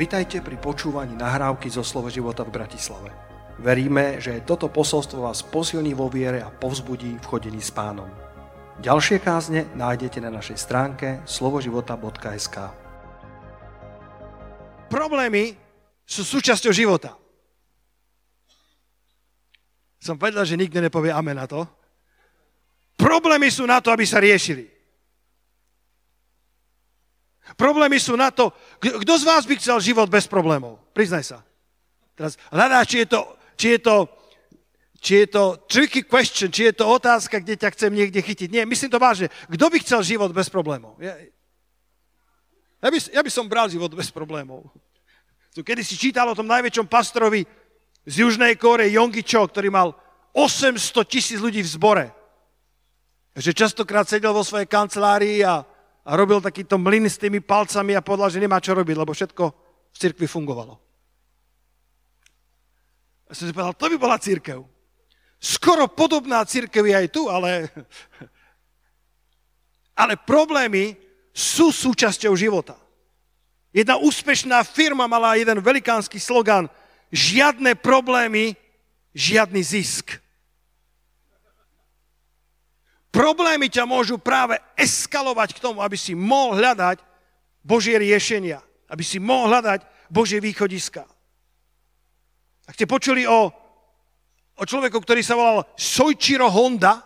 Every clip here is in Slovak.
Vitajte pri počúvaní nahrávky zo Slovo života v Bratislave. Veríme, že toto posolstvo vás posilní vo viere a povzbudí v chodení s pánom. Ďalšie kázne nájdete na našej stránke slovoživota.sk Problémy sú súčasťou života. Som povedal, že nikto nepovie amen na to. Problémy sú na to, aby sa riešili. Problémy sú na to, kto z vás by chcel život bez problémov? Priznaj sa. Teraz hľadáš, či je to, či je to, či je to tricky question, či je to otázka, kde ťa chcem niekde chytiť. Nie, myslím to vážne. Kto by chcel život bez problémov? Ja, ja, by, ja by som bral život bez problémov. Kedy si čítal o tom najväčšom pastorovi z Južnej Kóre, Yongi Cho, ktorý mal 800 tisíc ľudí v zbore. Že častokrát sedel vo svojej kancelárii a a robil takýto mlyn s tými palcami a povedal, že nemá čo robiť, lebo všetko v cirkvi fungovalo. Ja som si povedal, to by bola církev. Skoro podobná církev je aj tu, ale, ale problémy sú súčasťou života. Jedna úspešná firma mala jeden velikánsky slogan žiadne problémy, žiadny zisk. Problémy ťa môžu práve eskalovať k tomu, aby si mohol hľadať Božie riešenia, aby si mohol hľadať Božie východiska. Ak ste počuli o, o človeku, ktorý sa volal Sojčiro Honda,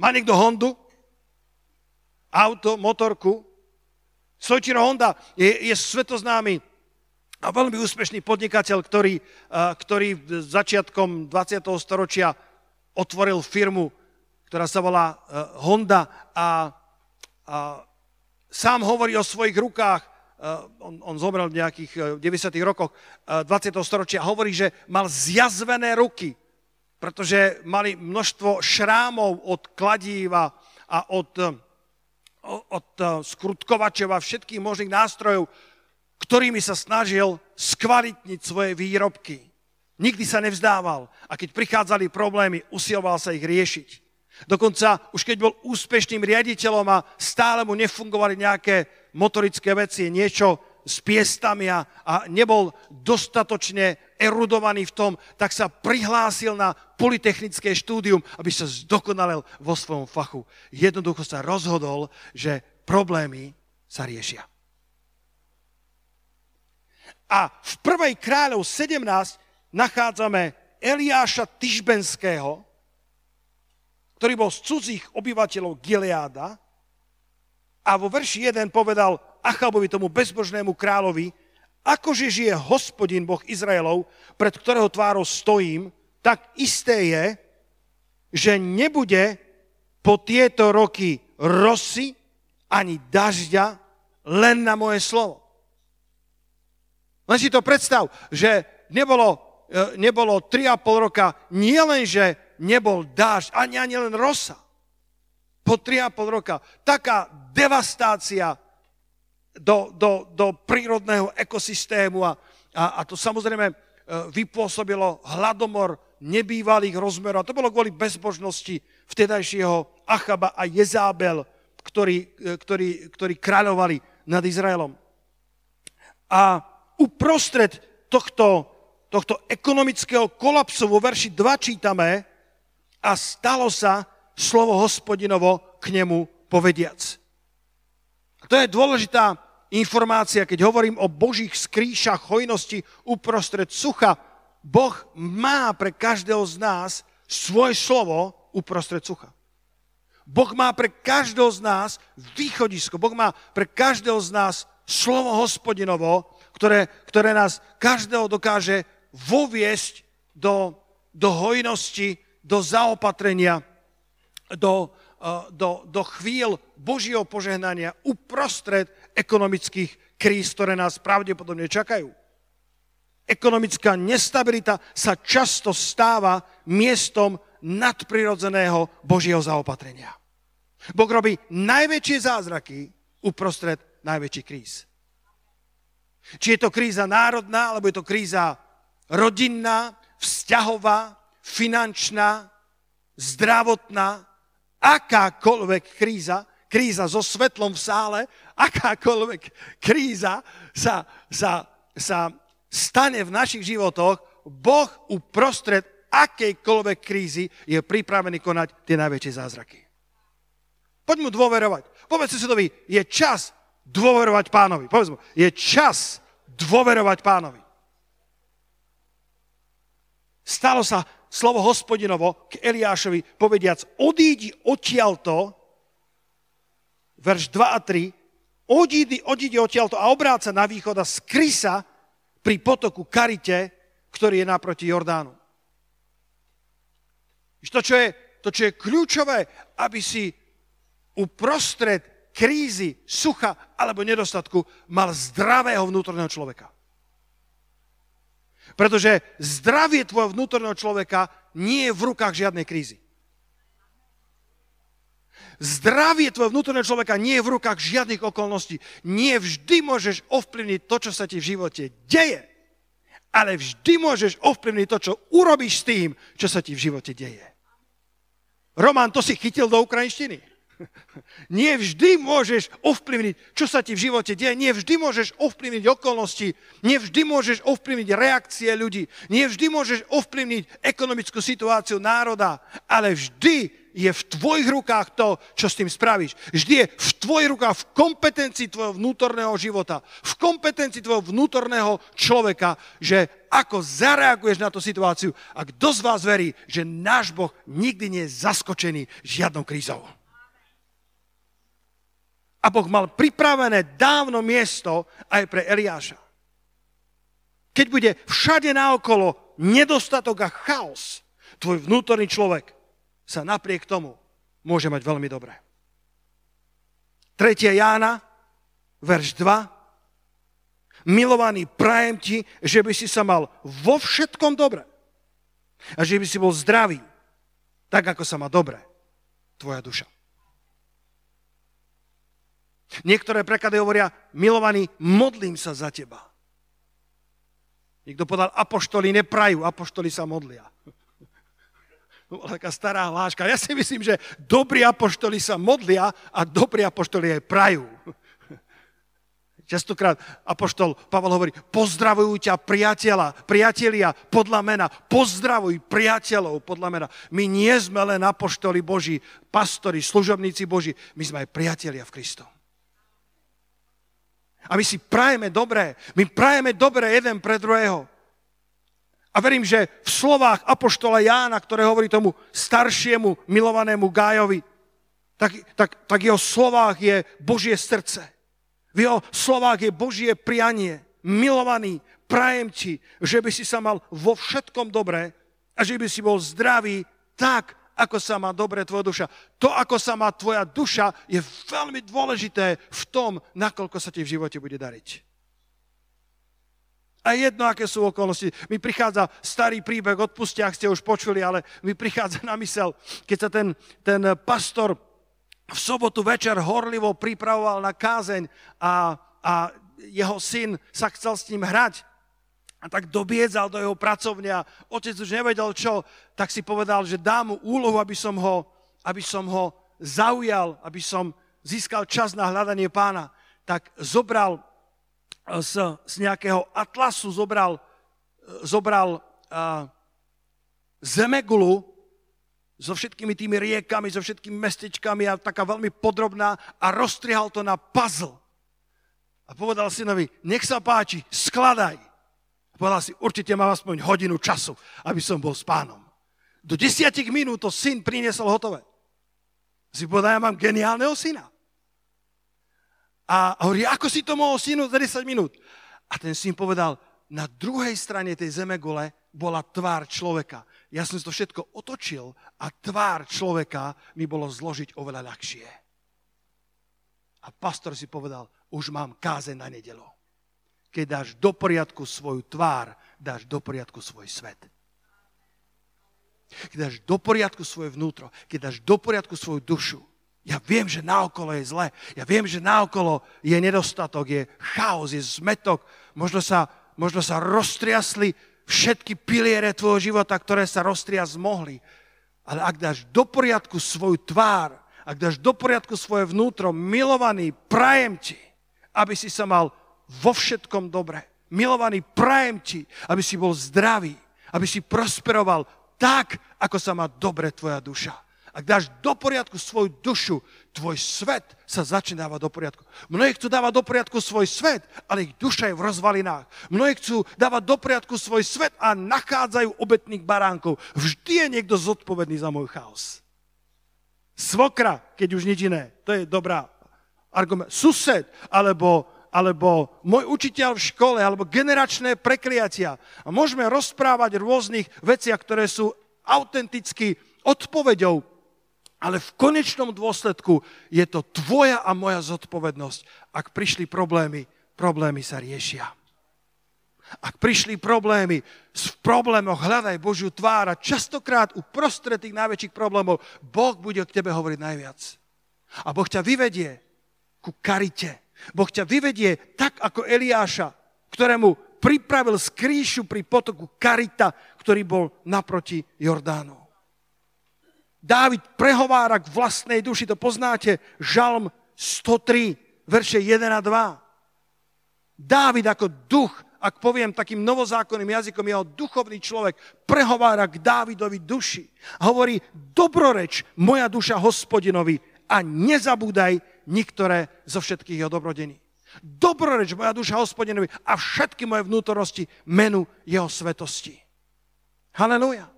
má niekto Hondu? Auto, motorku? Sojčiro Honda je, je svetoznámy a veľmi úspešný podnikateľ, ktorý, ktorý začiatkom 20. storočia otvoril firmu ktorá sa volá uh, Honda a, a sám hovorí o svojich rukách, uh, on, on zomrel v nejakých uh, 90. rokoch uh, 20. storočia, hovorí, že mal zjazvené ruky, pretože mali množstvo šrámov od kladíva a od, od skrutkovačov a všetkých možných nástrojov, ktorými sa snažil skvalitniť svoje výrobky. Nikdy sa nevzdával a keď prichádzali problémy, usiloval sa ich riešiť. Dokonca už keď bol úspešným riaditeľom a stále mu nefungovali nejaké motorické veci, niečo s piestami a, a nebol dostatočne erudovaný v tom, tak sa prihlásil na polytechnické štúdium, aby sa zdokonalil vo svojom fachu. Jednoducho sa rozhodol, že problémy sa riešia. A v prvej kráľov 17 nachádzame Eliáša Tyžbenského, ktorý bol z cudzích obyvateľov Gileáda a vo verši 1 povedal Achabovi, tomu bezbožnému kráľovi, akože žije hospodin Boh Izraelov, pred ktorého tvárou stojím, tak isté je, že nebude po tieto roky rosy ani dažďa len na moje slovo. Len si to predstav, že nebolo, e, nebolo 3,5 roka nie že nebol dážď, ani, ani len rosa. Po 3,5 roka. Taká devastácia do, do, do prírodného ekosystému a, a, a to samozrejme e, vypôsobilo hladomor nebývalých rozmerov. A to bolo kvôli bezbožnosti vtedajšieho Achaba a Jezábel, ktorí, e, ktorí, ktorí kráľovali nad Izraelom. A uprostred tohto, tohto ekonomického kolapsu vo verši 2 čítame, a stalo sa slovo hospodinovo k nemu povediac. To je dôležitá informácia, keď hovorím o božích skrýšach hojnosti uprostred sucha. Boh má pre každého z nás svoje slovo uprostred sucha. Boh má pre každého z nás východisko. Boh má pre každého z nás slovo hospodinovo, ktoré, ktoré nás každého dokáže voviesť do, do hojnosti, do zaopatrenia, do, eh, do, do chvíľ Božieho požehnania uprostred ekonomických kríz, ktoré nás pravdepodobne čakajú. Ekonomická nestabilita sa často stáva miestom nadprirodzeného Božieho zaopatrenia. Boh robí najväčšie zázraky uprostred najväčších kríz. Či je to kríza národná, alebo je to kríza rodinná, vzťahová, finančná, zdravotná, akákoľvek kríza, kríza so svetlom v sále, akákoľvek kríza sa, sa, sa stane v našich životoch, Boh uprostred akejkoľvek krízy je pripravený konať tie najväčšie zázraky. Poď mu dôverovať. Povedz susedovi, je čas dôverovať pánovi. Povedz mu, je čas dôverovať pánovi. Stalo sa slovo hospodinovo k Eliášovi, povediac, odídi odtiaľto, verš 2 a 3, odídi, odídi odtiaľto a obráca na východ a skry sa pri potoku Karite, ktorý je naproti Jordánu. To, čo je, to, čo je kľúčové, aby si uprostred krízy, sucha alebo nedostatku mal zdravého vnútorného človeka. Pretože zdravie tvojho vnútorného človeka nie je v rukách žiadnej krízy. Zdravie tvojho vnútorného človeka nie je v rukách žiadnych okolností. Nie vždy môžeš ovplyvniť to, čo sa ti v živote deje. Ale vždy môžeš ovplyvniť to, čo urobíš s tým, čo sa ti v živote deje. Roman, to si chytil do ukrajinštiny. Nie vždy môžeš ovplyvniť, čo sa ti v živote deje. Nie vždy môžeš ovplyvniť okolnosti. Nie vždy môžeš ovplyvniť reakcie ľudí. Nie vždy môžeš ovplyvniť ekonomickú situáciu národa. Ale vždy je v tvojich rukách to, čo s tým spravíš. Vždy je v tvojich rukách, v kompetencii tvojho vnútorného života, v kompetencii tvojho vnútorného človeka, že ako zareaguješ na tú situáciu. A kto z vás verí, že náš Boh nikdy nie je zaskočený žiadnou krízou. A Boh mal pripravené dávno miesto aj pre Eliáša. Keď bude všade naokolo nedostatok a chaos, tvoj vnútorný človek sa napriek tomu môže mať veľmi dobré. 3. Jána, verš 2. Milovaný, prajem ti, že by si sa mal vo všetkom dobre. A že by si bol zdravý, tak ako sa má dobre tvoja duša. Niektoré preklady hovoria, milovaný, modlím sa za teba. Niekto povedal, apoštoli neprajú, apoštoli sa modlia. No, taká stará hláška. Ja si myslím, že dobrí apoštoli sa modlia a dobrí apoštoli aj prajú. Častokrát apoštol Pavel hovorí, pozdravujú ťa priateľa, priatelia podľa mena, pozdravuj priateľov podľa mena. My nie sme len apoštoli Boží, pastori, služobníci Boží, my sme aj priatelia v Kristu. A my si prajeme dobré. My prajeme dobré jeden pre druhého. A verím, že v slovách Apoštola Jána, ktoré hovorí tomu staršiemu milovanému Gájovi, tak, tak, tak jeho slovách je Božie srdce. V jeho slovách je Božie prianie. Milovaný, prajem ti, že by si sa mal vo všetkom dobré a že by si bol zdravý tak, ako sa má dobre tvoja duša. To, ako sa má tvoja duša, je veľmi dôležité v tom, nakoľko sa ti v živote bude dariť. A jedno, aké sú okolnosti. Mi prichádza starý príbeh, odpustia, ak ste už počuli, ale mi prichádza na mysel, keď sa ten, ten pastor v sobotu večer horlivo pripravoval na kázeň a, a jeho syn sa chcel s ním hrať a tak dobiedzal do jeho pracovňa. Otec už nevedel čo, tak si povedal, že dá mu úlohu, aby som ho, aby som ho zaujal, aby som získal čas na hľadanie pána. Tak zobral eh, z, z nejakého atlasu, zobral, eh, zobral uh, zemegulu so všetkými tými riekami, so všetkými mestečkami a taká veľmi podrobná a roztrihal to na puzzle. A povedal synovi, nech sa páči, skladaj. A povedal si, určite mám aspoň hodinu času, aby som bol s pánom. Do desiatich minút to syn priniesol hotové. Si povedal, ja mám geniálneho syna. A hovorí, ako si to mohol synu za 10 minút? A ten syn povedal, na druhej strane tej zemegule bola tvár človeka. Ja som to všetko otočil a tvár človeka mi bolo zložiť oveľa ľahšie. A pastor si povedal, už mám káze na nedelo keď dáš do poriadku svoju tvár, dáš do poriadku svoj svet. Keď dáš do poriadku svoje vnútro, keď dáš do poriadku svoju dušu, ja viem, že naokolo je zle, ja viem, že naokolo je nedostatok, je chaos, je zmetok, možno sa, možno sa roztriasli všetky piliere tvojho života, ktoré sa roztriasť mohli. Ale ak dáš do poriadku svoju tvár ak dáš do poriadku svoje vnútro, milovaný, prajem ti, aby si sa mal vo všetkom dobre. Milovaný, prajem ti, aby si bol zdravý, aby si prosperoval tak, ako sa má dobre tvoja duša. Ak dáš do poriadku svoju dušu, tvoj svet sa začne dávať do poriadku. Mnohí chcú dávať do poriadku svoj svet, ale ich duša je v rozvalinách. Mnohí chcú dávať do poriadku svoj svet a nachádzajú obetných baránkov. Vždy je niekto zodpovedný za môj chaos. Svokra, keď už nič iné. To je dobrá argument. Sused, alebo alebo môj učiteľ v škole, alebo generačné prekliatia. A môžeme rozprávať o rôznych veciach, ktoré sú autenticky odpoveďou ale v konečnom dôsledku je to tvoja a moja zodpovednosť. Ak prišli problémy, problémy sa riešia. Ak prišli problémy, v problémoch hľadaj Božiu tvár a častokrát uprostred tých najväčších problémov Boh bude k tebe hovoriť najviac. A Boh ťa vyvedie ku karite. Boh ťa vyvedie tak ako Eliáša, ktorému pripravil skrýšu pri potoku Karita, ktorý bol naproti Jordánu. Dávid prehovára k vlastnej duši, to poznáte, Žalm 103, verše 1 a 2. Dávid ako duch, ak poviem takým novozákonným jazykom, jeho duchovný človek, prehovára k Dávidovi duši. Hovorí, dobroreč moja duša hospodinovi a nezabúdaj niektoré zo všetkých jeho dobrodení. Dobroreč moja duša hospodinovi a všetky moje vnútornosti menu jeho svetosti. Halelujá.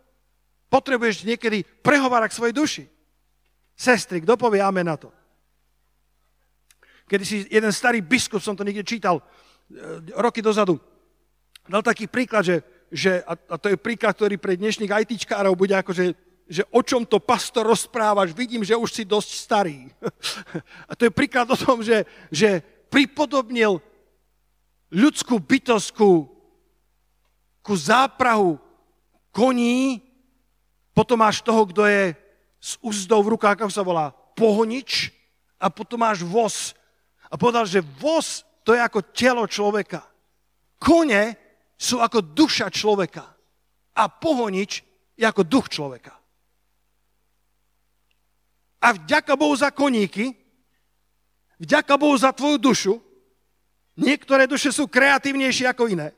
Potrebuješ niekedy prehovárať svojej duši. Sestry, kto povie amen na to? Kedy si jeden starý biskup, som to niekde čítal e, roky dozadu, dal taký príklad, že, že a, to je príklad, ktorý pre dnešných ITčkárov bude ako, že, o čom to pastor rozprávaš, vidím, že už si dosť starý. A to je príklad o tom, že, že pripodobnil ľudskú bytosku ku záprahu koní potom máš toho, kto je s úzdou v rukách, ako sa volá, pohonič a potom máš voz. A povedal, že voz to je ako telo človeka. Kone sú ako duša človeka. A pohonič je ako duch človeka. A vďaka Bohu za koníky, vďaka Bohu za tvoju dušu, niektoré duše sú kreatívnejšie ako iné.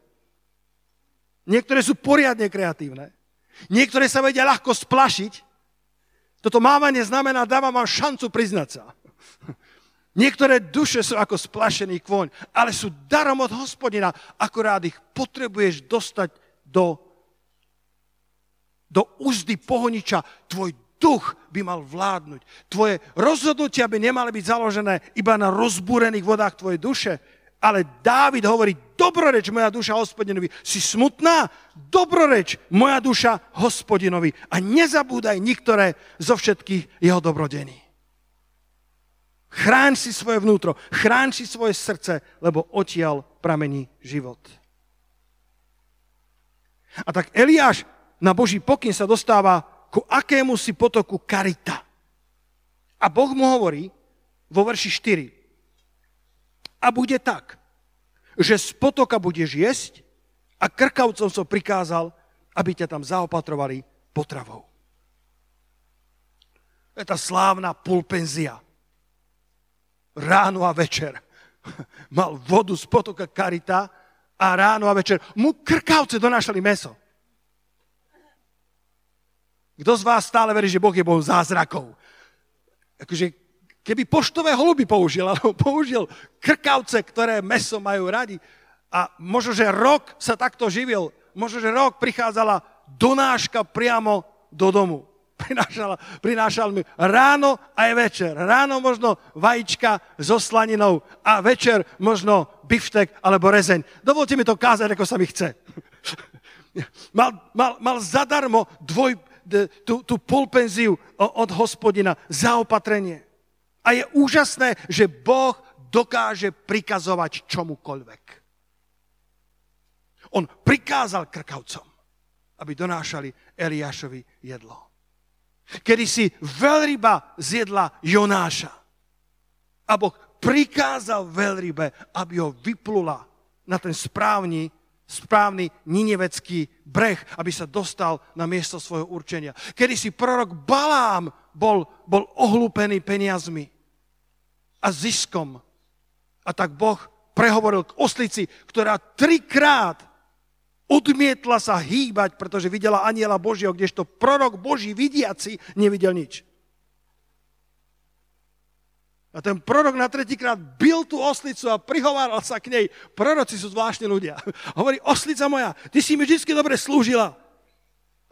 Niektoré sú poriadne kreatívne. Niektoré sa vedia ľahko splašiť. Toto mávanie znamená, dávam vám šancu priznať sa. Niektoré duše sú ako splašený kvoň, ale sú darom od hospodina. Akorát ich potrebuješ dostať do, do úzdy pohoniča. Tvoj duch by mal vládnuť. Tvoje rozhodnutia by nemali byť založené iba na rozbúrených vodách tvojej duše, ale Dávid hovorí, dobroreč moja duša hospodinovi. Si smutná? Dobroreč moja duša hospodinovi. A nezabúdaj niektoré zo všetkých jeho dobrodení. Chráň si svoje vnútro, chráň si svoje srdce, lebo odtiaľ pramení život. A tak Eliáš na Boží pokyn sa dostáva ku akému si potoku karita. A Boh mu hovorí vo verši 4. A bude tak, že z potoka budeš jesť a krkavcom som prikázal, aby ťa tam zaopatrovali potravou. Je tá slávna pulpenzia. Ráno a večer. Mal vodu z potoka Karita a ráno a večer mu krkavce donášali meso. Kto z vás stále verí, že Boh je Boh zázrakov? Akože keby poštové holuby použil, alebo použil krkavce, ktoré meso majú radi. A možno, že rok sa takto živil. Možno, že rok prichádzala donáška priamo do domu. Prinášala, prinášal mi ráno aj večer. Ráno možno vajíčka so slaninou a večer možno biftek alebo rezeň. Dovolte mi to kázať, ako sa mi chce. Mal, mal, mal zadarmo dvoj, tú, tú polpenziu od hospodina, zaopatrenie. A je úžasné, že Boh dokáže prikazovať čomukoľvek. On prikázal krkavcom, aby donášali Eliášovi jedlo. Kedy si veľryba zjedla Jonáša a Boh prikázal veľrybe, aby ho vyplula na ten správny, správny ninevecký breh, aby sa dostal na miesto svojho určenia. Kedy si prorok Balám bol, bol ohlúpený peniazmi a ziskom. A tak Boh prehovoril k oslici, ktorá trikrát odmietla sa hýbať, pretože videla aniela Božieho, kdežto prorok Boží vidiaci nevidel nič. A ten prorok na tretíkrát bil tú oslicu a prihováral sa k nej. Proroci sú zvláštni ľudia. Hovorí, oslica moja, ty si mi vždy dobre slúžila.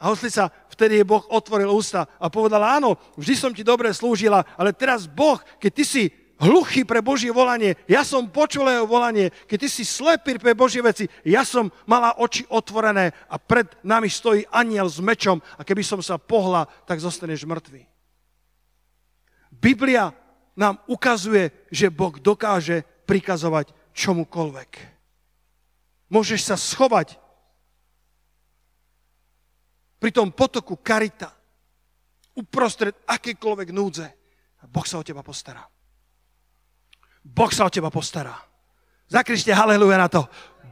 A oslica, vtedy je Boh otvoril ústa a povedal, áno, vždy som ti dobre slúžila, ale teraz Boh, keď ty si hluchý pre Božie volanie, ja som počul jeho volanie, keď ty si slepý pre Božie veci, ja som mala oči otvorené a pred nami stojí aniel s mečom a keby som sa pohla, tak zostaneš mŕtvý. Biblia nám ukazuje, že Boh dokáže prikazovať čomukoľvek. Môžeš sa schovať pri tom potoku karita uprostred akékoľvek núdze. A Boh sa o teba postará. Boh sa o teba postará. Zakrište haleluja na to.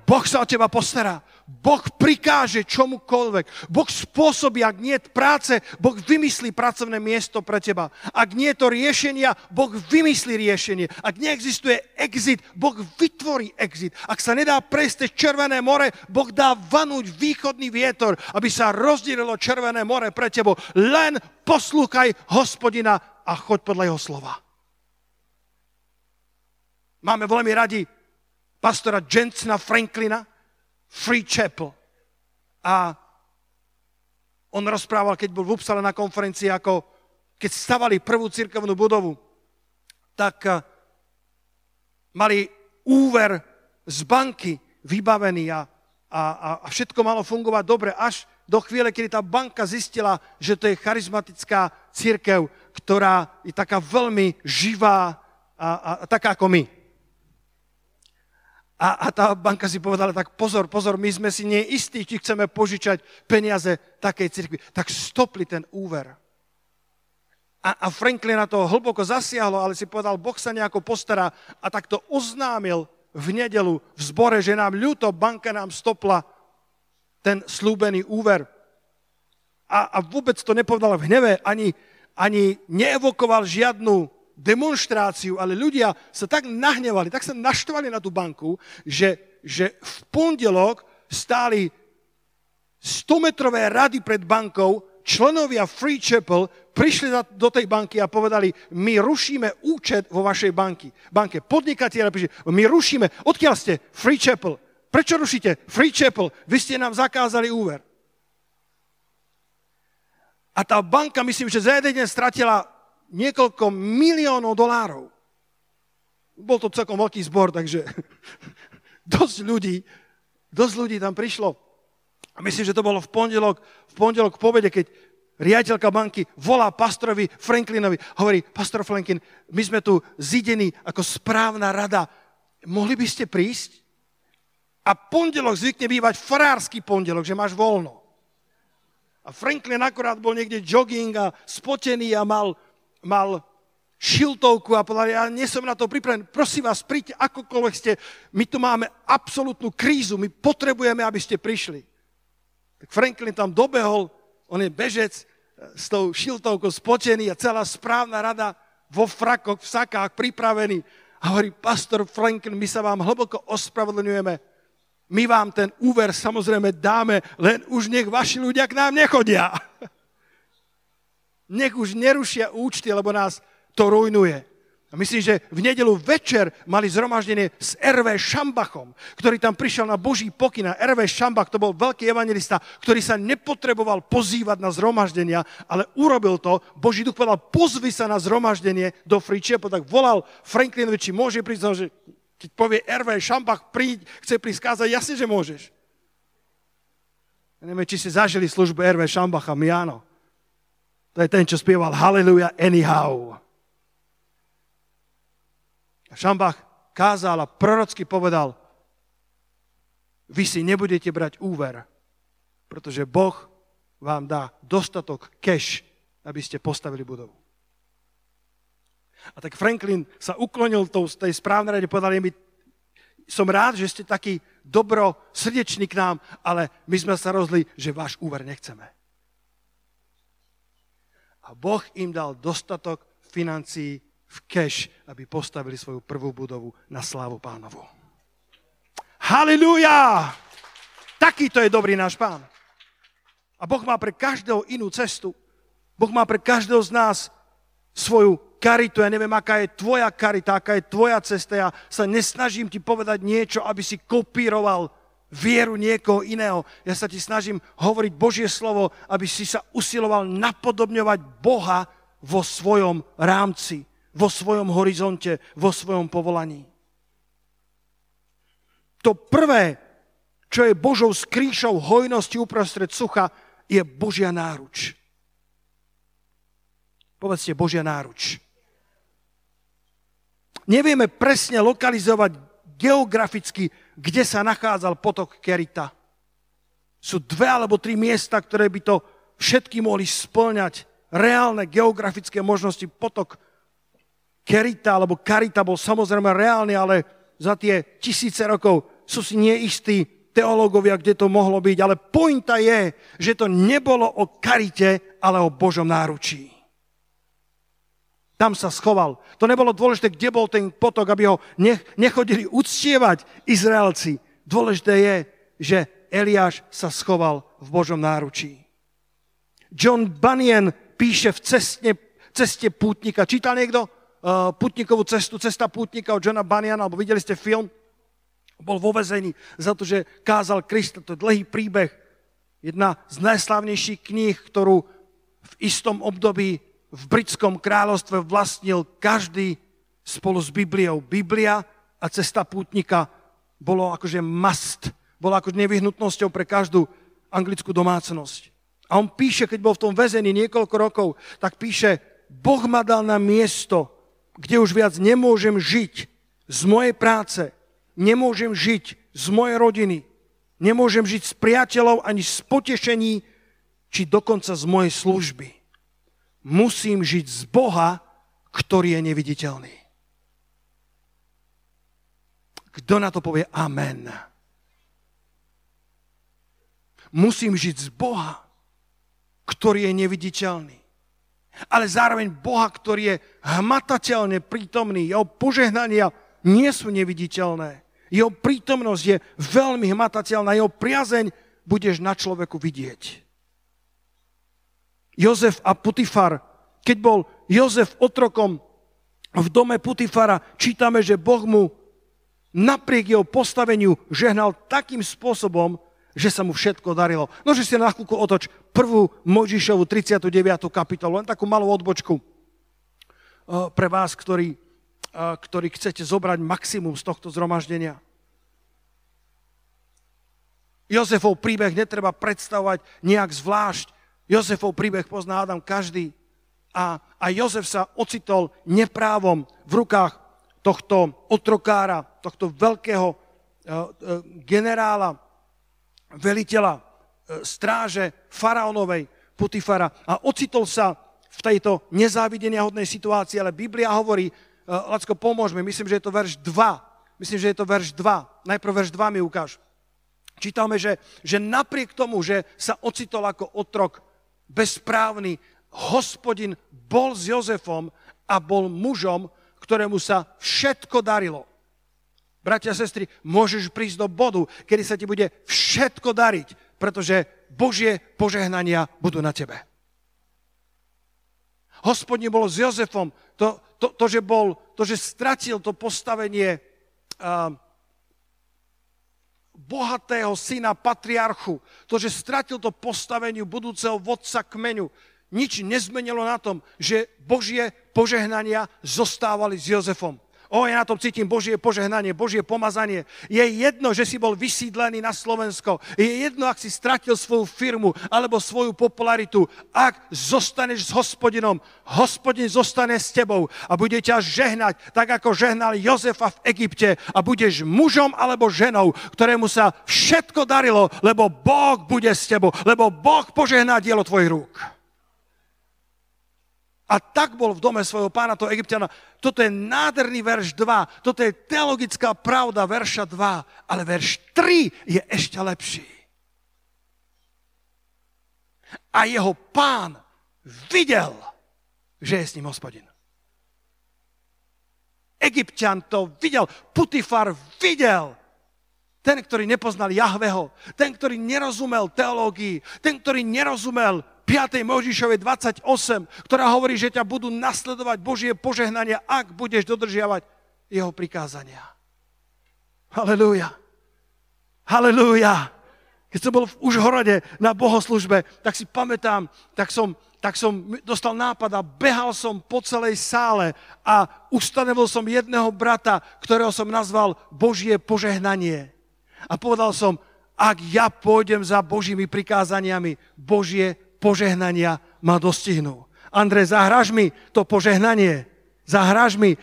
Boh sa o teba postará. Boh prikáže čomukoľvek. Boh spôsobí, ak nie práce, Boh vymyslí pracovné miesto pre teba. Ak nie je to riešenia, Boh vymyslí riešenie. Ak neexistuje exit, Boh vytvorí exit. Ak sa nedá prejsť Červené more, Boh dá vanúť východný vietor, aby sa rozdielilo Červené more pre tebo. Len poslúchaj hospodina a choď podľa jeho slova. Máme veľmi radi pastora Jensena Franklina, Free Chapel. A on rozprával, keď bol v Upsale na konferencii, ako keď stavali prvú cirkevnú budovu, tak eh, mali úver z banky vybavený a, a, a všetko malo fungovať dobre, až do chvíle, kedy tá banka zistila, že to je charizmatická církev, ktorá je taká veľmi živá a, a, a taká ako my. A, a tá banka si povedala, tak pozor, pozor, my sme si neistí, či chceme požičať peniaze takej cirkvi. Tak stopli ten úver. A, a Franklin na to hlboko zasiahlo, ale si povedal, Boh sa nejako postará a tak to oznámil v nedelu v zbore, že nám ľúto, banka nám stopla ten slúbený úver. A, a vôbec to nepovedal v hneve, ani, ani neevokoval žiadnu demonstráciu, ale ľudia sa tak nahnevali, tak sa naštvali na tú banku, že, že v pondelok stáli 100-metrové rady pred bankou, členovia Free Chapel prišli do tej banky a povedali, my rušíme účet vo vašej banky. banke. Podnikatelia prišli, my rušíme, odkiaľ ste? Free Chapel. Prečo rušíte? Free Chapel. Vy ste nám zakázali úver. A tá banka, myslím, že za jeden deň stratila niekoľko miliónov dolárov. Bol to celkom veľký zbor, takže dosť ľudí, dosť ľudí tam prišlo. A myslím, že to bolo v pondelok, v pondelok po keď riaditeľka banky volá pastorovi Franklinovi, hovorí, pastor Franklin, my sme tu zidení ako správna rada, mohli by ste prísť? A pondelok zvykne bývať farársky pondelok, že máš voľno. A Franklin akorát bol niekde jogging a spotený a mal mal šiltovku a povedal, ja nie som na to pripravený, prosím vás, príďte akokoľvek ste, my tu máme absolútnu krízu, my potrebujeme, aby ste prišli. Tak Franklin tam dobehol, on je bežec, e, s tou šiltovkou spotený a celá správna rada vo frakoch, v sakách pripravený. A hovorí, pastor Franklin, my sa vám hlboko ospravedlňujeme. My vám ten úver samozrejme dáme, len už nech vaši ľudia k nám nechodia. Nech už nerušia účty, lebo nás to rujnuje. A myslím, že v nedelu večer mali zhromaždenie s R.V. Šambachom, ktorý tam prišiel na Boží pokyn. R.V. Šambach to bol veľký evangelista, ktorý sa nepotreboval pozývať na zhromaždenia, ale urobil to. Boží duch povedal, pozvi sa na zhromaždenie do Free tak volal Franklinovi, či môže prísť, že keď povie R.V. Šambach, príď, chce prísť kázať, jasne, že môžeš. Ja neviem, či si zažili službu R.V. Šambacha, my áno. To je ten, čo spieval Hallelujah anyhow. A Šambach kázal a prorocky povedal, vy si nebudete brať úver, pretože Boh vám dá dostatok cash, aby ste postavili budovu. A tak Franklin sa uklonil tou, tej správnej rade, povedal, mi, som rád, že ste taký dobro srdečný k nám, ale my sme sa rozli, že váš úver nechceme. A Boh im dal dostatok financií v cash, aby postavili svoju prvú budovu na slávu pánovu. Halilúja! Takýto je dobrý náš pán. A Boh má pre každého inú cestu. Boh má pre každého z nás svoju karitu. Ja neviem, aká je tvoja karita, aká je tvoja cesta. Ja sa nesnažím ti povedať niečo, aby si kopíroval vieru niekoho iného. Ja sa ti snažím hovoriť Božie slovo, aby si sa usiloval napodobňovať Boha vo svojom rámci, vo svojom horizonte, vo svojom povolaní. To prvé, čo je Božou skrýšou hojnosti uprostred sucha, je Božia náruč. Povedzte Božia náruč. Nevieme presne lokalizovať geograficky, kde sa nachádzal potok Kerita. Sú dve alebo tri miesta, ktoré by to všetky mohli splňať. Reálne geografické možnosti. Potok Kerita alebo Karita bol samozrejme reálny, ale za tie tisíce rokov sú si neistí teológovia, kde to mohlo byť. Ale pointa je, že to nebolo o Karite, ale o Božom náručí. Tam sa schoval. To nebolo dôležité, kde bol ten potok, aby ho nechodili uctievať Izraelci. Dôležité je, že Eliáš sa schoval v Božom náručí. John Bunyan píše v cestne, ceste pútnika. Čítal niekto uh, pútnikovú cestu, cesta pútnika od Johna Bunyana, alebo videli ste film? Bol vo vezení za to, že kázal Krista. To je dlhý príbeh. Jedna z najslavnejších kníh, ktorú v istom období v britskom kráľovstve vlastnil každý spolu s Bibliou. Biblia a cesta pútnika bolo akože must, bolo akože nevyhnutnosťou pre každú anglickú domácnosť. A on píše, keď bol v tom väzení niekoľko rokov, tak píše, Boh ma dal na miesto, kde už viac nemôžem žiť z mojej práce, nemôžem žiť z mojej rodiny, nemôžem žiť s priateľov ani z potešení, či dokonca z mojej služby musím žiť z Boha, ktorý je neviditeľný. Kto na to povie amen? Musím žiť z Boha, ktorý je neviditeľný. Ale zároveň Boha, ktorý je hmatateľne prítomný. Jeho požehnania nie sú neviditeľné. Jeho prítomnosť je veľmi hmatateľná. Jeho priazeň budeš na človeku vidieť. Jozef a Putifar. Keď bol Jozef otrokom v dome Putifara, čítame, že Boh mu napriek jeho postaveniu žehnal takým spôsobom, že sa mu všetko darilo. No, že si na chvíľku otoč prvú Mojžišovu 39. kapitolu, len takú malú odbočku eh, pre vás, ktorí, eh, ktorí chcete zobrať maximum z tohto zhromaždenia. Jozefov príbeh netreba predstavovať nejak zvlášť. Jozefov príbeh pozná Adam každý. A, a Jozef sa ocitol neprávom v rukách tohto otrokára, tohto veľkého uh, uh, generála, veliteľa uh, stráže faraónovej Putifara. A ocitol sa v tejto nezávidenia hodnej situácii, ale Biblia hovorí, Lacko, pomôžme, myslím, že je to verš 2. Myslím, že je to verš 2. Najprv verš 2 mi ukáž. Čítame, že, že napriek tomu, že sa ocitol ako otrok bezprávny, hospodin bol s Jozefom a bol mužom, ktorému sa všetko darilo. Bratia a sestry, môžeš prísť do bodu, kedy sa ti bude všetko dariť, pretože Božie požehnania budú na tebe. Hospodin bol s Jozefom, to, to, to, že, bol, to že stratil to postavenie uh, bohatého syna patriarchu, to, že stratil to postaveniu budúceho vodca kmeňu, nič nezmenilo na tom, že Božie požehnania zostávali s Jozefom. O, ja na tom cítim Božie požehnanie, Božie pomazanie. Je jedno, že si bol vysídlený na Slovensko. Je jedno, ak si stratil svoju firmu alebo svoju popularitu. Ak zostaneš s hospodinom, hospodin zostane s tebou a bude ťa žehnať, tak ako žehnal Jozefa v Egypte a budeš mužom alebo ženou, ktorému sa všetko darilo, lebo Boh bude s tebou, lebo Boh požehná dielo tvojich rúk. A tak bol v dome svojho pána, toho egyptiana. Toto je nádherný verš 2, toto je teologická pravda verša 2, ale verš 3 je ešte lepší. A jeho pán videl že je s ním hospodin. Egyptian to videl, Putifar videl. Ten, ktorý nepoznal Jahveho, ten, ktorý nerozumel teológii, ten, ktorý nerozumel 5. Možišovej 28, ktorá hovorí, že ťa budú nasledovať Božie požehnania, ak budeš dodržiavať jeho prikázania. Halelúja. Halelúja. Keď som bol v Užhorode na bohoslužbe, tak si pamätám, tak som tak som dostal nápad a behal som po celej sále a ustanovil som jedného brata, ktorého som nazval Božie požehnanie. A povedal som, ak ja pôjdem za Božími prikázaniami, Božie požehnania ma dostihnú. Andrej, zahraž mi to požehnanie. Zahraž mi.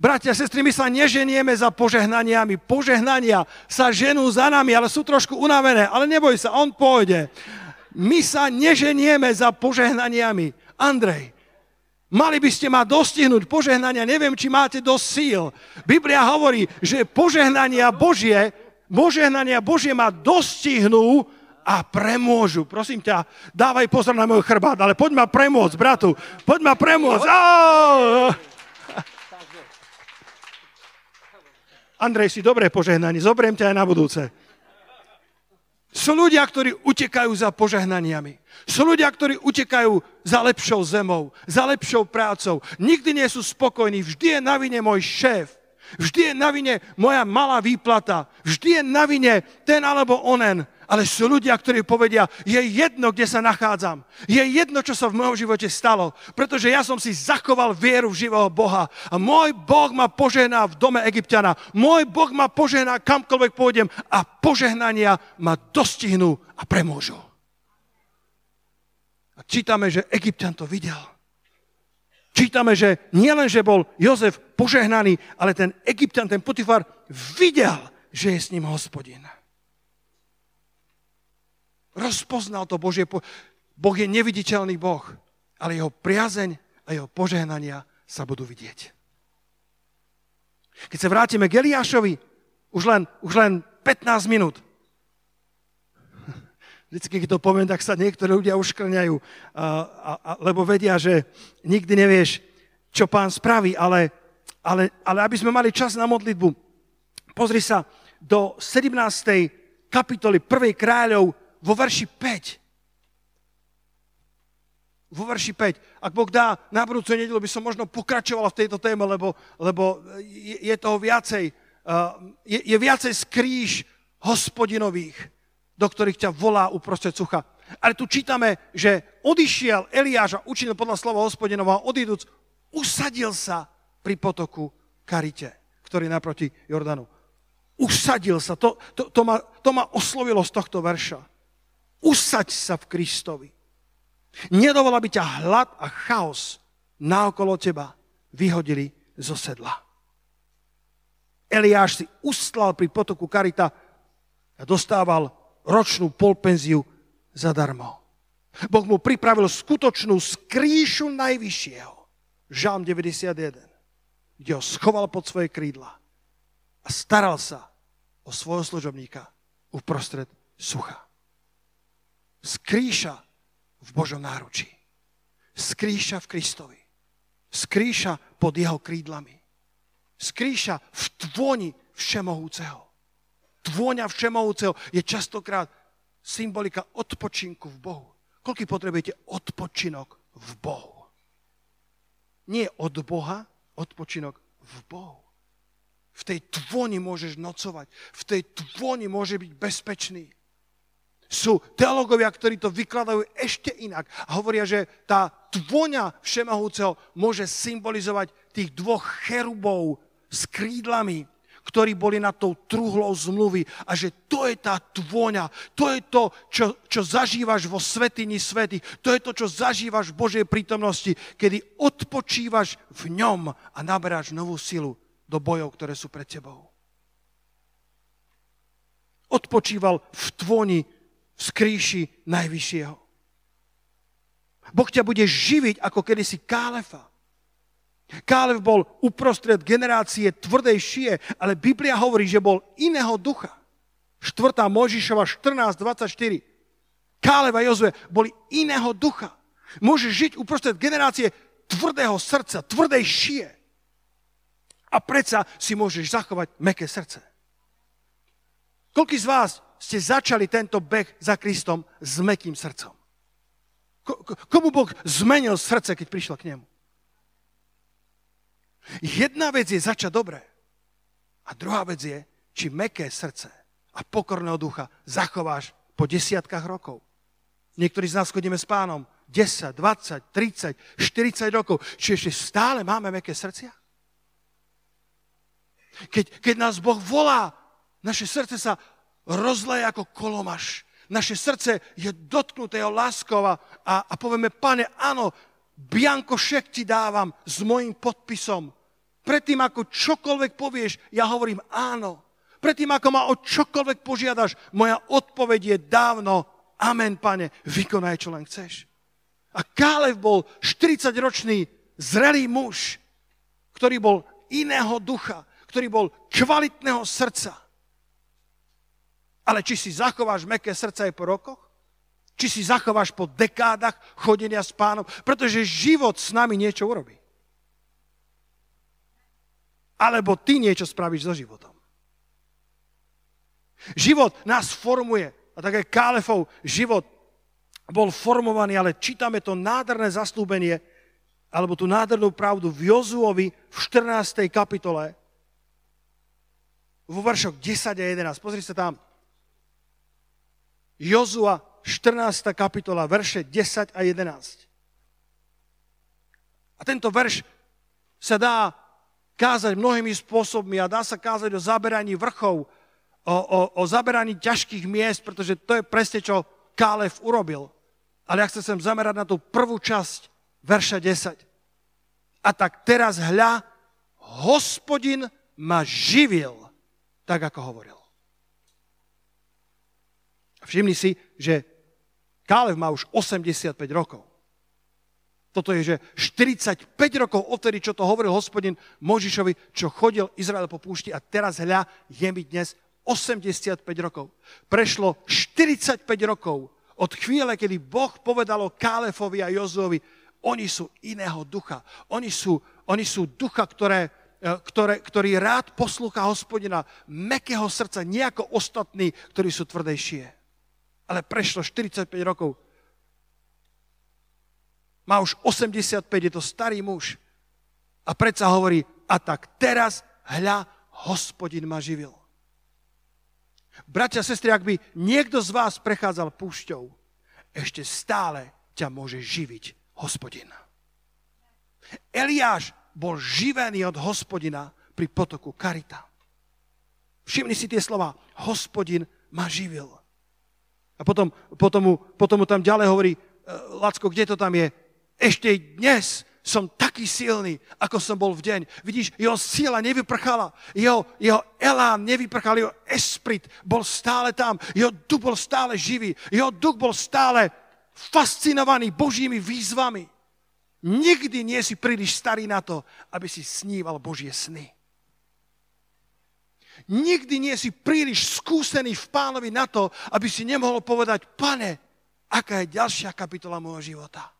Bratia, sestry, my sa neženieme za požehnaniami. Požehnania sa ženú za nami, ale sú trošku unavené. Ale neboj sa, on pôjde. My sa neženieme za požehnaniami. Andrej, mali by ste ma dostihnúť požehnania, neviem, či máte dosť síl. Biblia hovorí, že požehnania Božie, požehnania Božie ma dostihnú a premôžu. Prosím ťa, dávaj pozor na môj chrbát, ale poď ma premôcť, bratu. Poď ma premôcť. Andrej, si dobré požehnanie, zoberiem ťa aj na budúce. Sú ľudia, ktorí utekajú za požehnaniami. Sú ľudia, ktorí utekajú za lepšou zemou, za lepšou prácou. Nikdy nie sú spokojní. Vždy je na vine môj šéf. Vždy je na vine moja malá výplata. Vždy je na vine ten alebo onen ale sú ľudia, ktorí povedia, je jedno, kde sa nachádzam. Je jedno, čo sa v mojom živote stalo, pretože ja som si zachoval vieru v živého Boha. A môj Boh ma požehná v dome Egyptiana. Môj Boh ma požehná kamkoľvek pôjdem a požehnania ma dostihnú a premôžu. A čítame, že Egyptian to videl. Čítame, že nielen, že bol Jozef požehnaný, ale ten Egyptian, ten Potifar videl, že je s ním hospodin. Rozpoznal to Božie... Po... Boh je neviditeľný Boh, ale jeho priazeň a jeho požehnania sa budú vidieť. Keď sa vrátime k Eliášovi, už len, už len 15 minút. Vždycky, keď to poviem, tak sa niektorí ľudia uškrňajú, a, a, a, lebo vedia, že nikdy nevieš, čo pán spraví, ale, ale, ale aby sme mali čas na modlitbu, pozri sa do 17. kapitoly 1. kráľov vo verši 5. Vo verši 5. Ak Boh dá, na budúcu nedelu by som možno pokračoval v tejto téme, lebo, lebo je, je toho viacej. Je, je viacej skríž hospodinových, do ktorých ťa volá uprostred sucha. Ale tu čítame, že odišiel Eliáš a učinil podľa slova hospodinova a odíduc, usadil sa pri potoku Karite, ktorý naproti Jordanu. Usadil sa. To, to, to, ma, to ma oslovilo z tohto verša. Usaď sa v Kristovi. Nedovol, aby ťa hlad a chaos naokolo teba vyhodili zo sedla. Eliáš si ustlal pri potoku Karita a dostával ročnú polpenziu zadarmo. Boh mu pripravil skutočnú skrýšu najvyššieho. Žalm 91, kde ho schoval pod svoje krídla a staral sa o svojho služobníka uprostred sucha. Skrýša v Božom náručí. Skrýša v Kristovi. Skrýša pod jeho krídlami. Skrýša v tvoni všemohúceho. Tvôňa všemohúceho je častokrát symbolika odpočinku v Bohu. Koľko potrebujete odpočinok v Bohu? Nie od Boha, odpočinok v Bohu. V tej tvoni môžeš nocovať. V tej tvoni môže byť bezpečný sú teologovia, ktorí to vykladajú ešte inak. A hovoria, že tá tvoňa všemohúceho môže symbolizovať tých dvoch cherubov s krídlami, ktorí boli na tou truhlou zmluvy a že to je tá tvôňa, to je to, čo, čo zažívaš vo svetini svety, to je to, čo zažívaš v Božej prítomnosti, kedy odpočívaš v ňom a naberáš novú silu do bojov, ktoré sú pred tebou. Odpočíval v tvoni z kríši najvyššieho. Boh ťa bude živiť ako kedysi Kálefa. Kálev bol uprostred generácie tvrdej šie, ale Biblia hovorí, že bol iného ducha. 4. Možišova 14.24. Kálev a Jozue boli iného ducha. Môžeš žiť uprostred generácie tvrdého srdca, tvrdej šie. A predsa si môžeš zachovať meké srdce. Koľký z vás ste začali tento beh za Kristom s mekým srdcom? Komu Boh zmenil srdce, keď prišiel k nemu? Jedna vec je začať dobre. A druhá vec je, či meké srdce a pokorného ducha zachováš po desiatkách rokov. Niektorí z nás chodíme s pánom 10, 20, 30, 40 rokov. Či ešte stále máme meké srdcia? Keď, keď nás Boh volá, naše srdce sa rozleje ako kolomaš. Naše srdce je dotknuté jeho láskou a, a povieme, pane, áno, bianko šek ti dávam s mojim podpisom. Predtým, ako čokoľvek povieš, ja hovorím áno. Predtým, ako ma o čokoľvek požiadaš, moja odpoveď je dávno amen, pane, vykonaj, čo len chceš. A Kálev bol 40-ročný zrelý muž, ktorý bol iného ducha, ktorý bol kvalitného srdca. Ale či si zachováš meké srdce aj po rokoch? Či si zachováš po dekádach chodenia s pánom? Pretože život s nami niečo urobí. Alebo ty niečo spravíš so životom. Život nás formuje. A tak aj Kálefov život bol formovaný, ale čítame to nádherné zaslúbenie, alebo tú nádhernú pravdu v Jozuovi v 14. kapitole, vo veršoch 10 a 11. Pozri sa tam. Jozua, 14. kapitola, verše 10 a 11. A tento verš sa dá kázať mnohými spôsobmi a dá sa kázať o zaberaní vrchov, o, o, o zaberaní ťažkých miest, pretože to je presne, čo Kálev urobil. Ale ja chcem sem zamerať na tú prvú časť verša 10. A tak teraz hľa, hospodin ma živil, tak ako hovoril. Všimni si, že Kálev má už 85 rokov. Toto je, že 45 rokov odtedy, čo to hovoril hospodin Možišovi, čo chodil Izrael po púšti a teraz hľa, je mi dnes 85 rokov. Prešlo 45 rokov od chvíle, kedy Boh povedal o Kálefovi a Jozovi, oni sú iného ducha. Oni sú, oni sú ducha, ktoré, e, ktoré, ktorý rád poslúcha hospodina, mekého srdca, nejako ostatní, ktorí sú tvrdejšie ale prešlo 45 rokov. Má už 85, je to starý muž. A predsa hovorí, a tak teraz, hľa, hospodin ma živil. Bratia, sestry, ak by niekto z vás prechádzal púšťou, ešte stále ťa môže živiť hospodin. Eliáš bol živený od hospodina pri potoku Karita. Všimni si tie slova. Hospodin ma živil. A potom, potom, mu, potom mu tam ďalej hovorí, e, Lacko, kde to tam je? Ešte dnes som taký silný, ako som bol v deň. Vidíš, jeho sila nevyprchala, jeho, jeho elán nevyprchal, jeho esprit bol stále tam, jeho duch bol stále živý, jeho duch bol stále fascinovaný Božími výzvami. Nikdy nie si príliš starý na to, aby si sníval Božie sny. Nikdy nie si príliš skúsený v pánovi na to, aby si nemohol povedať, pane, aká je ďalšia kapitola môjho života.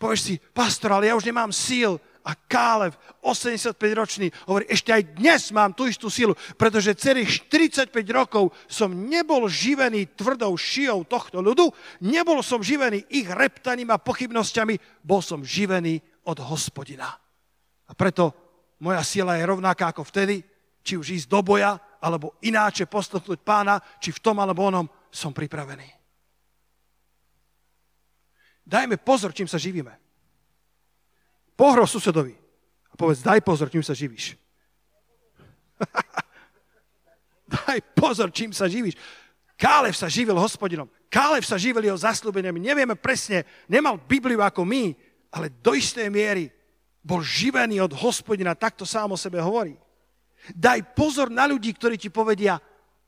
Povieš si, pastor, ale ja už nemám síl. A Kálev, 85-ročný, hovorí, ešte aj dnes mám tú istú sílu, pretože celých 45 rokov som nebol živený tvrdou šijou tohto ľudu, nebol som živený ich reptaním a pochybnosťami, bol som živený od hospodina. A preto moja sila je rovnaká ako vtedy, či už ísť do boja, alebo ináče postupnúť pána, či v tom alebo onom som pripravený. Dajme pozor, čím sa živíme. Pohro susedovi a povedz, daj pozor, čím sa živíš. daj pozor, čím sa živíš. Kálev sa živil hospodinom. Kálev sa živil jeho zasľúbeniami. Nevieme presne, nemal Bibliu ako my, ale do istej miery bol živený od hospodina, takto sám o sebe hovorí. Daj pozor na ľudí, ktorí ti povedia,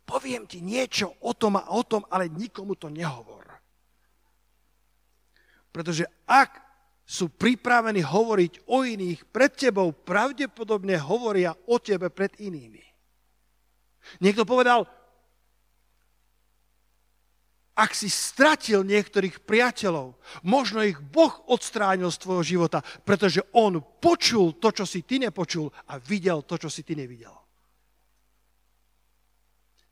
poviem ti niečo o tom a o tom, ale nikomu to nehovor. Pretože ak sú pripravení hovoriť o iných pred tebou, pravdepodobne hovoria o tebe pred inými. Niekto povedal, ak si stratil niektorých priateľov, možno ich Boh odstránil z tvojho života, pretože On počul to, čo si ty nepočul a videl to, čo si ty nevidel.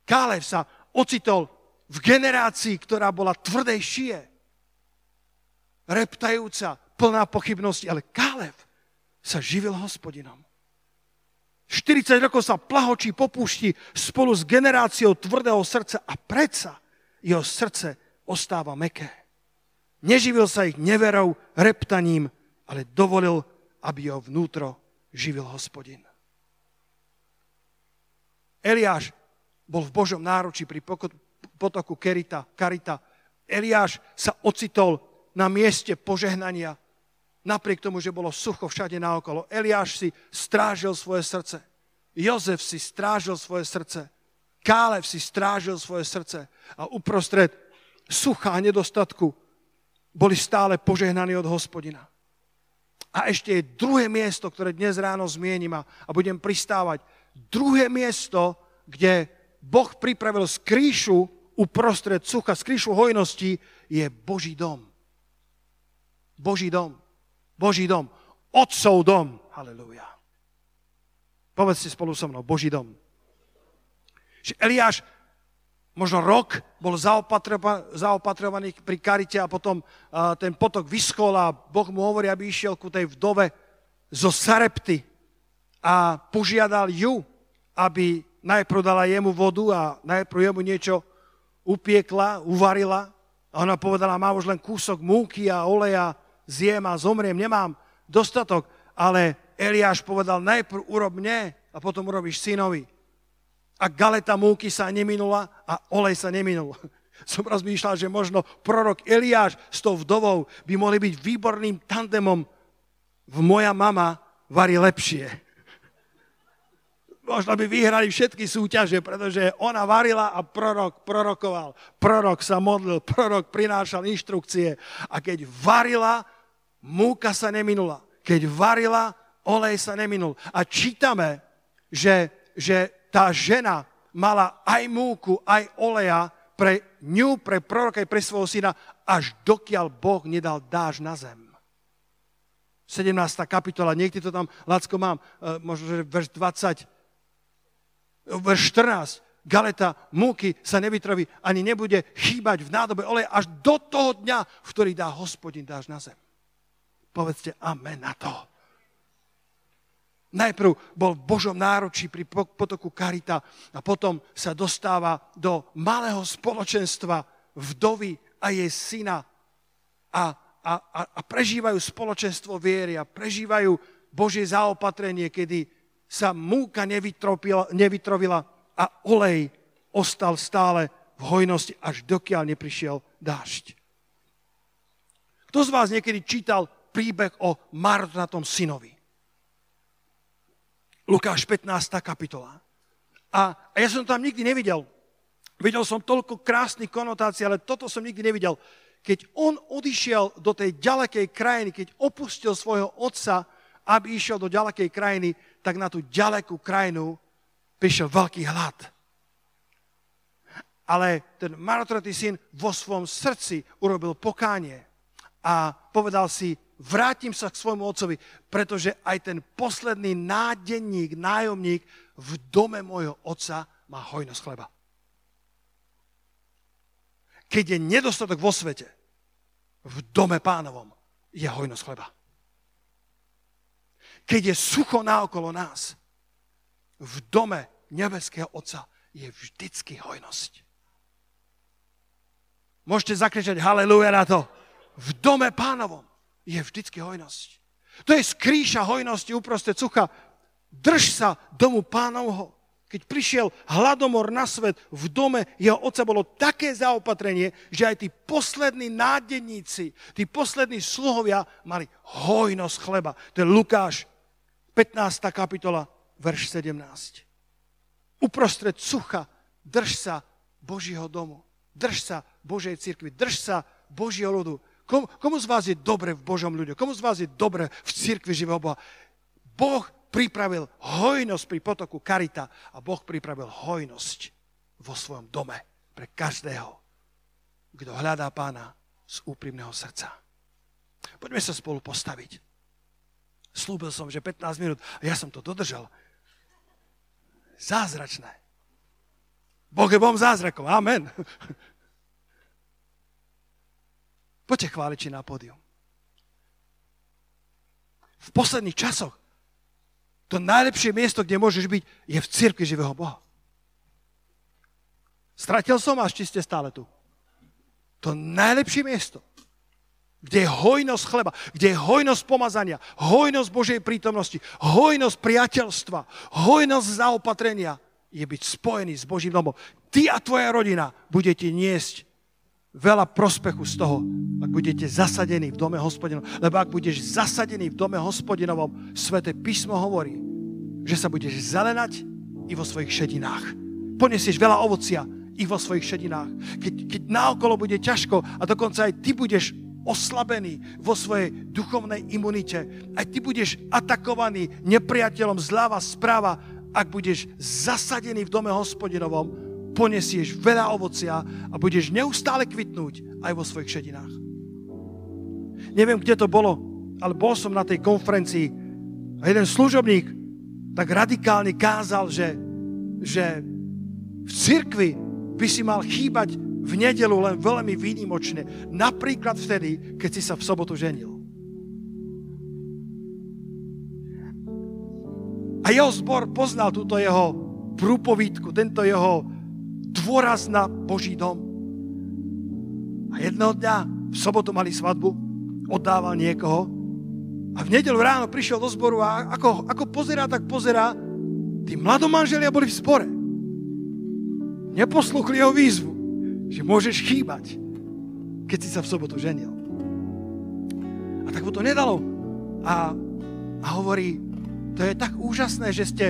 Kálev sa ocitol v generácii, ktorá bola tvrdej šie, reptajúca, plná pochybnosti, ale Kálev sa živil hospodinom. 40 rokov sa plahočí po púšti spolu s generáciou tvrdého srdca a predsa jeho srdce ostáva meké. Neživil sa ich neverou, reptaním, ale dovolil, aby jeho vnútro živil hospodin. Eliáš bol v Božom náručí pri potoku Kerita, Karita. Eliáš sa ocitol na mieste požehnania, napriek tomu, že bolo sucho všade naokolo. Eliáš si strážil svoje srdce. Jozef si strážil svoje srdce. Kálev si strážil svoje srdce a uprostred sucha a nedostatku boli stále požehnaní od hospodina. A ešte je druhé miesto, ktoré dnes ráno zmienim a, a budem pristávať. Druhé miesto, kde Boh pripravil skrýšu uprostred sucha, skrýšu hojnosti, je Boží dom. Boží dom. Boží dom. Otcov dom. Halelúja. Povedzte spolu so mnou, Boží dom. Že Eliáš možno rok bol zaopatrovaný pri karite a potom ten potok vyschol a Boh mu hovorí, aby išiel ku tej vdove zo Sarepty a požiadal ju, aby najprv dala jemu vodu a najprv jemu niečo upiekla, uvarila. A ona povedala, mám už len kúsok múky a oleja, zjem a zomriem, nemám dostatok. Ale Eliáš povedal, najprv urob mne a potom urobíš synovi a galeta múky sa neminula a olej sa neminul. Som rozmýšľal, že možno prorok Eliáš s tou vdovou by mohli byť výborným tandemom moja mama varí lepšie. Možno by vyhrali všetky súťaže, pretože ona varila a prorok prorokoval. Prorok sa modlil, prorok prinášal inštrukcie. A keď varila, múka sa neminula. Keď varila, olej sa neminul. A čítame, že, že tá žena mala aj múku, aj oleja pre ňu, pre proroka, pre svojho syna, až dokiaľ Boh nedal dáž na zem. 17. kapitola, niekde to tam, Lacko, mám, e, možno, že verš 20, verš 14, galeta múky sa nevytroví, ani nebude chýbať v nádobe oleja až do toho dňa, v ktorý dá hospodin dáž na zem. Povedzte amen na to. Najprv bol v Božom náručí pri potoku Karita a potom sa dostáva do malého spoločenstva vdovy a jej syna a, a, a, a prežívajú spoločenstvo viery a prežívajú Božie zaopatrenie, kedy sa múka nevytrovila a olej ostal stále v hojnosti, až dokiaľ neprišiel dážď. Kto z vás niekedy čítal príbeh o marnotratom synovi? Lukáš 15. kapitola. A, a ja som tam nikdy nevidel. Videl som toľko krásnych konotácií, ale toto som nikdy nevidel. Keď on odišiel do tej ďalekej krajiny, keď opustil svojho otca, aby išiel do ďalekej krajiny, tak na tú ďalekú krajinu prišiel veľký hlad. Ale ten marotratý syn vo svojom srdci urobil pokánie a povedal si, vrátim sa k svojmu otcovi, pretože aj ten posledný nádenník, nájomník v dome môjho otca má hojnosť chleba. Keď je nedostatok vo svete, v dome pánovom je hojnosť chleba. Keď je sucho naokolo nás, v dome nebeského Otca je vždycky hojnosť. Môžete zakričať haleluja na to. V dome pánovom je vždycky hojnosť. To je skrýša hojnosti uprostred sucha. Drž sa domu pánovho. Keď prišiel hladomor na svet, v dome jeho otca bolo také zaopatrenie, že aj tí poslední nádenníci, tí poslední sluhovia mali hojnosť chleba. To je Lukáš, 15. kapitola, verš 17. Uprostred sucha drž sa Božího domu. Drž sa Božej cirkvi. Drž sa Božieho ľudu. Komu, komu z vás je dobre v Božom ľude? Komu z vás je dobre v cirkvi živého Boha? Boh pripravil hojnosť pri potoku Karita a Boh pripravil hojnosť vo svojom dome pre každého. kto hľadá pána z úprimného srdca. Poďme sa spolu postaviť. Slúbil som, že 15 minút a ja som to dodržal. Zázračné. Boh je Bohom zázrakom. Amen. Poďte chváliči na pódium. V posledných časoch to najlepšie miesto, kde môžeš byť, je v cirkvi živého Boha. Stratil som vás, či ste stále tu? To najlepšie miesto, kde je hojnosť chleba, kde je hojnosť pomazania, hojnosť Božej prítomnosti, hojnosť priateľstva, hojnosť zaopatrenia, je byť spojený s Božím domom. Ty a tvoja rodina budete niesť veľa prospechu z toho, ak budete zasadení v dome hospodinovom. Lebo ak budeš zasadený v dome hospodinovom, Svete písmo hovorí, že sa budeš zelenať i vo svojich šedinách. Ponesieš veľa ovocia i vo svojich šedinách. Keď, keď naokolo bude ťažko a dokonca aj ty budeš oslabený vo svojej duchovnej imunite. Aj ty budeš atakovaný nepriateľom zľava, správa, ak budeš zasadený v dome hospodinovom, ponesieš veľa ovocia a budeš neustále kvitnúť aj vo svojich šedinách. Neviem, kde to bolo, ale bol som na tej konferencii a jeden služobník tak radikálne kázal, že, že v cirkvi by si mal chýbať v nedelu len veľmi výnimočne. Napríklad vtedy, keď si sa v sobotu ženil. A jeho zbor poznal túto jeho prúpovídku, tento jeho dôraz na Boží dom. A jedného dňa v sobotu mali svadbu, oddával niekoho a v nedelu ráno prišiel do zboru a ako, ako pozerá, tak pozerá, tí mladomanželia boli v spore. Neposluchli jeho výzvu, že môžeš chýbať, keď si sa v sobotu ženil. A tak mu to nedalo. A, a hovorí, to je tak úžasné, že ste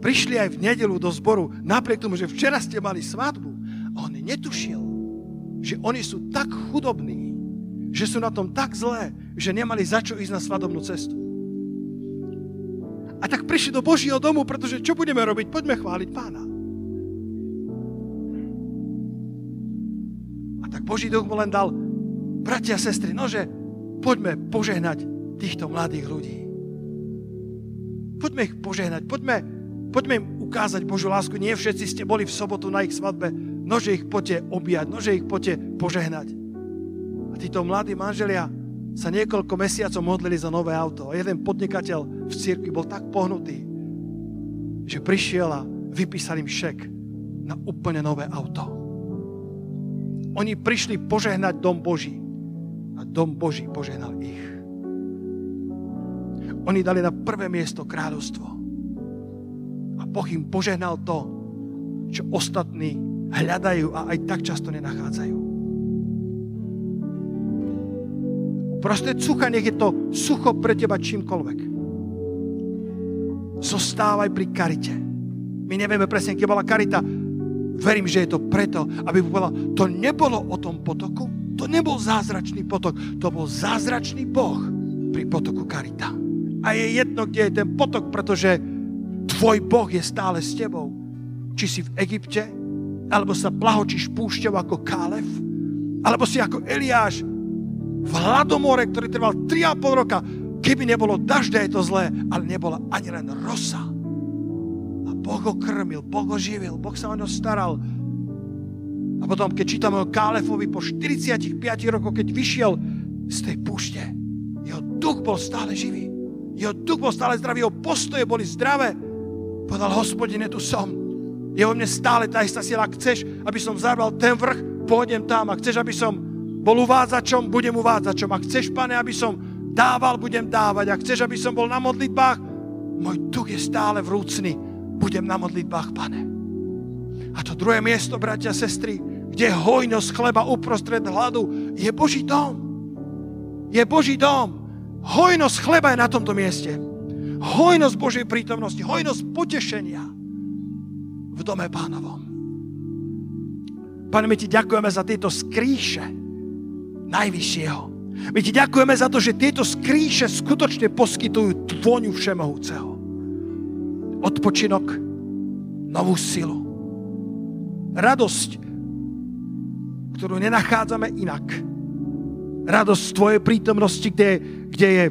prišli aj v nedelu do zboru, napriek tomu, že včera ste mali svadbu. On netušil, že oni sú tak chudobní, že sú na tom tak zlé, že nemali za čo ísť na svadobnú cestu. A tak prišli do Božího domu, pretože čo budeme robiť? Poďme chváliť pána. A tak Boží duch mu len dal, bratia a sestry, nože poďme požehnať týchto mladých ľudí. Poďme ich požehnať, poďme Poďme im ukázať Božú lásku. Nie všetci ste boli v sobotu na ich svadbe. Nože ich poďte objať, nože ich poďte požehnať. A títo mladí manželia sa niekoľko mesiacov modlili za nové auto. A jeden podnikateľ v cirkvi bol tak pohnutý, že prišiel a vypísal im šek na úplne nové auto. Oni prišli požehnať dom Boží a dom Boží požehnal ich. Oni dali na prvé miesto kráľovstvo. Boh im požehnal to, čo ostatní hľadajú a aj tak často nenachádzajú. Proste sucha, nech je to sucho pre teba čímkoľvek. Zostávaj pri karite. My nevieme presne, kde bola karita. Verím, že je to preto, aby povedal, to nebolo o tom potoku, to nebol zázračný potok, to bol zázračný Boh pri potoku karita. A je jedno, kde je ten potok, pretože Tvoj Boh je stále s tebou. Či si v Egypte, alebo sa plahočíš púšťou ako Kálev, alebo si ako Eliáš v hladomore, ktorý trval 3,5 roka. Keby nebolo dažďa, je to zlé, ale nebola ani len rosa. A Boh ho krmil, Boh ho živil, Boh sa o ňo staral. A potom, keď čítame o Kálefovi po 45 rokoch, keď vyšiel z tej púšte, jeho duch bol stále živý. Jeho duch bol stále zdravý, jeho postoje boli zdravé. Povedal, hospodine, tu som. Je vo mne stále tá istá sila. Chceš, aby som zabral ten vrch, pôjdem tam. Ak chceš, aby som bol uvádzačom, budem uvádzačom. Ak chceš, pane, aby som dával, budem dávať. Ak chceš, aby som bol na modlitbách, môj duch je stále vrúcný. Budem na modlitbách, pane. A to druhé miesto, bratia a sestry, kde hojnosť chleba uprostred hladu, je Boží dom. Je Boží dom. Hojnosť chleba je na tomto mieste hojnosť Božej prítomnosti, hojnosť potešenia v dome pánovom. Pane, my ti ďakujeme za tieto skríše najvyššieho. My ti ďakujeme za to, že tieto skríše skutočne poskytujú tvoňu všemohúceho. Odpočinok, novú silu, radosť, ktorú nenachádzame inak. Radosť v Tvojej prítomnosti, kde, kde je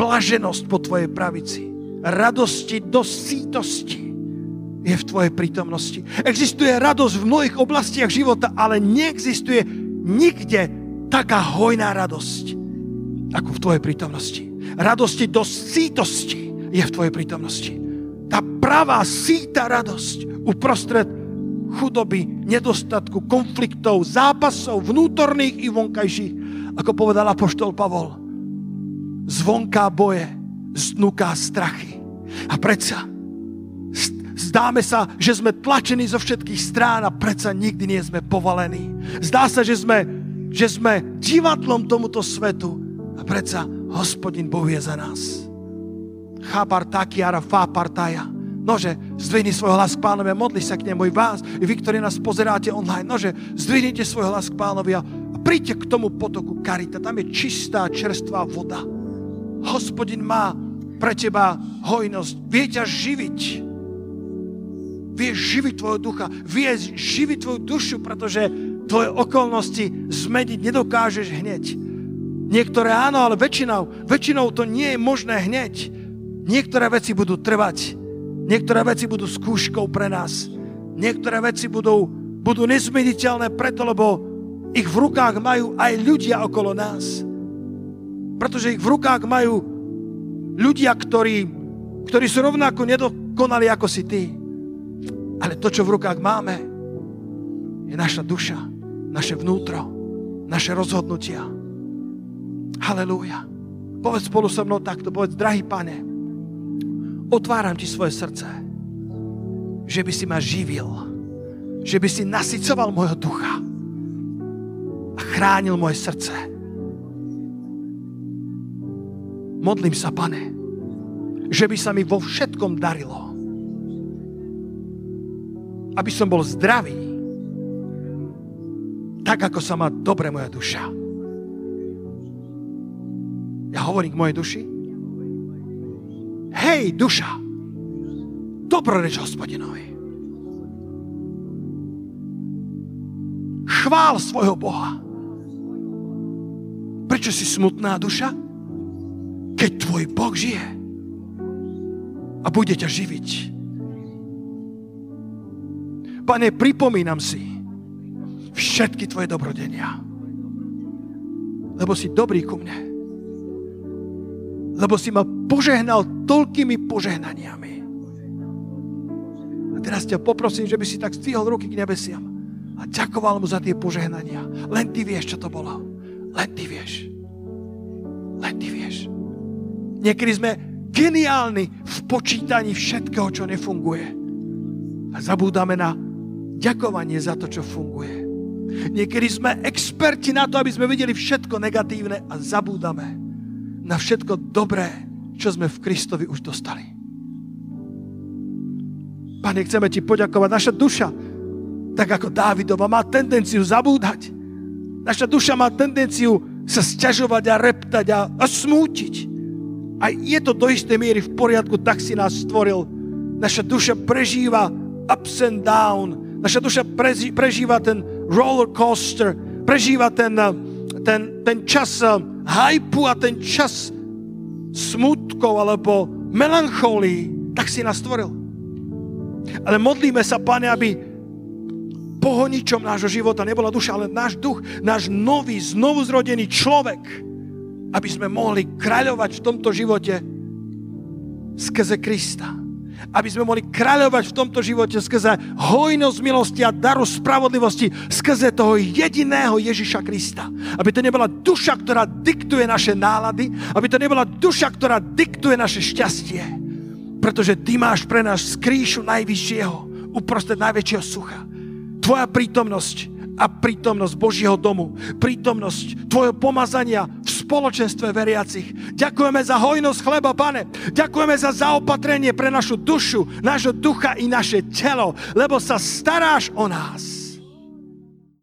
blaženosť po Tvojej pravici. Radosti do sítosti je v Tvojej prítomnosti. Existuje radosť v mnohých oblastiach života, ale neexistuje nikde taká hojná radosť, ako v Tvojej prítomnosti. Radosti do sítosti je v Tvojej prítomnosti. Tá pravá síta radosť uprostred chudoby, nedostatku, konfliktov, zápasov vnútorných i vonkajších, ako povedal apoštol Pavol. Zvonká boje, znúká strachy. A predsa zdáme sa, že sme tlačení zo všetkých strán a predsa nikdy nie sme povalení. Zdá sa, že sme, že sme divadlom tomuto svetu a predsa hospodin Boh je za nás. Chápar takiara fápartaja. Nože, zdvihni svoj hlas k pánovi a modli sa k nemu i vás, i vy, ktorí nás pozeráte online. Nože, zdvihnite svoj hlas k pánovi a príďte k tomu potoku Karita. Tam je čistá, čerstvá voda. Hospodin má pre teba hojnosť. Vie ťa živiť. Vie živiť tvojho ducha. Vie živiť tvoju dušu, pretože tvoje okolnosti zmeniť nedokážeš hneď. Niektoré áno, ale väčšinou, väčšinou to nie je možné hneď. Niektoré veci budú trvať Niektoré veci budú skúškou pre nás. Niektoré veci budú, budú nezmeniteľné preto, lebo ich v rukách majú aj ľudia okolo nás. Pretože ich v rukách majú ľudia, ktorí, ktorí sú rovnako nedokonali ako si ty. Ale to, čo v rukách máme, je naša duša, naše vnútro, naše rozhodnutia. Halelúja. Povedz spolu so mnou takto, povedz, drahý pane, otváram ti svoje srdce, že by si ma živil, že by si nasycoval môjho ducha a chránil moje srdce. Modlím sa, pane, že by sa mi vo všetkom darilo. Aby som bol zdravý, tak ako sa má dobre moja duša. Ja hovorím k mojej duši, Hej, duša, dobroreč hospodinovi. Chvál svojho Boha. Prečo si smutná duša? Keď tvoj Boh žije a bude ťa živiť. Pane, pripomínam si všetky tvoje dobrodenia. Lebo si dobrý ku mne lebo si ma požehnal toľkými požehnaniami. A teraz ťa poprosím, že by si tak stvihol ruky k nebesiam a ďakoval mu za tie požehnania. Len ty vieš, čo to bolo. Len ty vieš. Len ty vieš. Niekedy sme geniálni v počítaní všetkého, čo nefunguje. A zabúdame na ďakovanie za to, čo funguje. Niekedy sme experti na to, aby sme videli všetko negatívne a zabúdame na všetko dobré, čo sme v Kristovi už dostali. Pane, chceme ti poďakovať. Naša duša, tak ako Dávidova, má tendenciu zabúdať. Naša duša má tendenciu sa sťažovať a reptať a, a smútiť. A je to do istej miery v poriadku, tak si nás stvoril. Naša duša prežíva ups and down. Naša duša prežíva ten roller coaster, prežíva ten, ten, ten čas hajpu a ten čas smutkov alebo melancholii, tak si nás stvoril. Ale modlíme sa, Pane, aby pohoničom nášho života nebola duša, ale náš duch, náš nový, znovu zrodený človek, aby sme mohli kráľovať v tomto živote skrze Krista aby sme mohli kráľovať v tomto živote skrze hojnosť milosti a daru spravodlivosti skrze toho jediného Ježiša Krista. Aby to nebola duša, ktorá diktuje naše nálady, aby to nebola duša, ktorá diktuje naše šťastie. Pretože Ty máš pre nás skríšu najvyššieho, uprostred najväčšieho sucha. Tvoja prítomnosť a prítomnosť Božieho domu, prítomnosť Tvojho pomazania v spoločenstve veriacich. Ďakujeme za hojnosť chleba, pane. Ďakujeme za zaopatrenie pre našu dušu, nášho ducha i naše telo, lebo sa staráš o nás.